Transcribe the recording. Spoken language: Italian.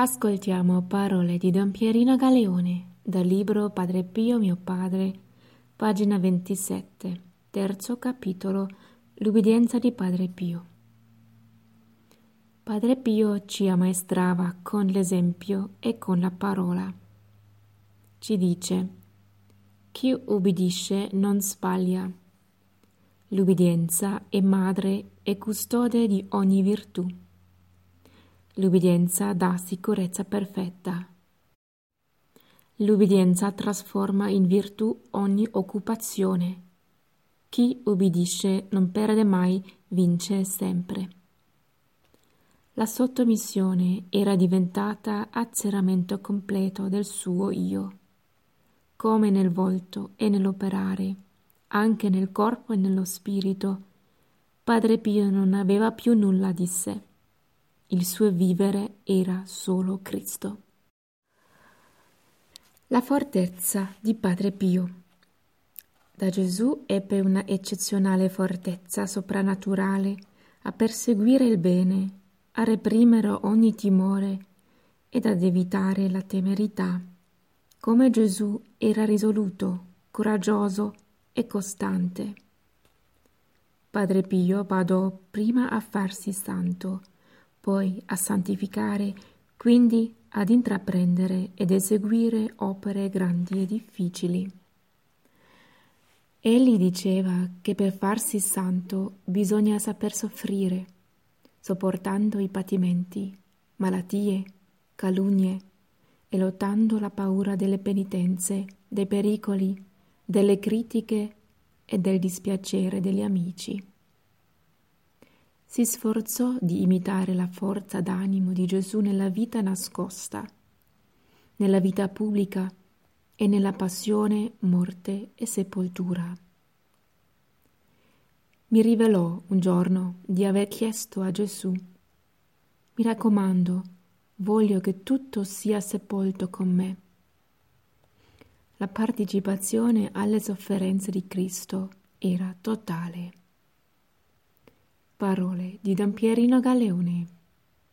Ascoltiamo parole di Don Pierino Galeone dal libro Padre Pio mio padre, pagina 27, terzo capitolo, l'ubbidienza di Padre Pio. Padre Pio ci ammaestrava con l'esempio e con la parola. Ci dice, chi ubbidisce non sbaglia. L'ubbidienza è madre e custode di ogni virtù. L'ubbidienza dà sicurezza perfetta. L'ubbidienza trasforma in virtù ogni occupazione. Chi ubbidisce non perde mai, vince sempre. La sottomissione era diventata azzeramento completo del suo io, come nel volto e nell'operare, anche nel corpo e nello spirito. Padre Pio non aveva più nulla di sé il suo vivere era solo Cristo. La fortezza di Padre Pio. Da Gesù ebbe una eccezionale fortezza soprannaturale a perseguire il bene, a reprimere ogni timore ed ad evitare la temerità. Come Gesù era risoluto, coraggioso e costante. Padre Pio badò prima a farsi santo poi a santificare, quindi ad intraprendere ed eseguire opere grandi e difficili. Egli diceva che per farsi santo bisogna saper soffrire, sopportando i patimenti, malattie, calunnie e lottando la paura delle penitenze, dei pericoli, delle critiche e del dispiacere degli amici si sforzò di imitare la forza d'animo di Gesù nella vita nascosta, nella vita pubblica e nella passione, morte e sepoltura. Mi rivelò un giorno di aver chiesto a Gesù, mi raccomando, voglio che tutto sia sepolto con me. La partecipazione alle sofferenze di Cristo era totale. Parole di Don Pierino Galeone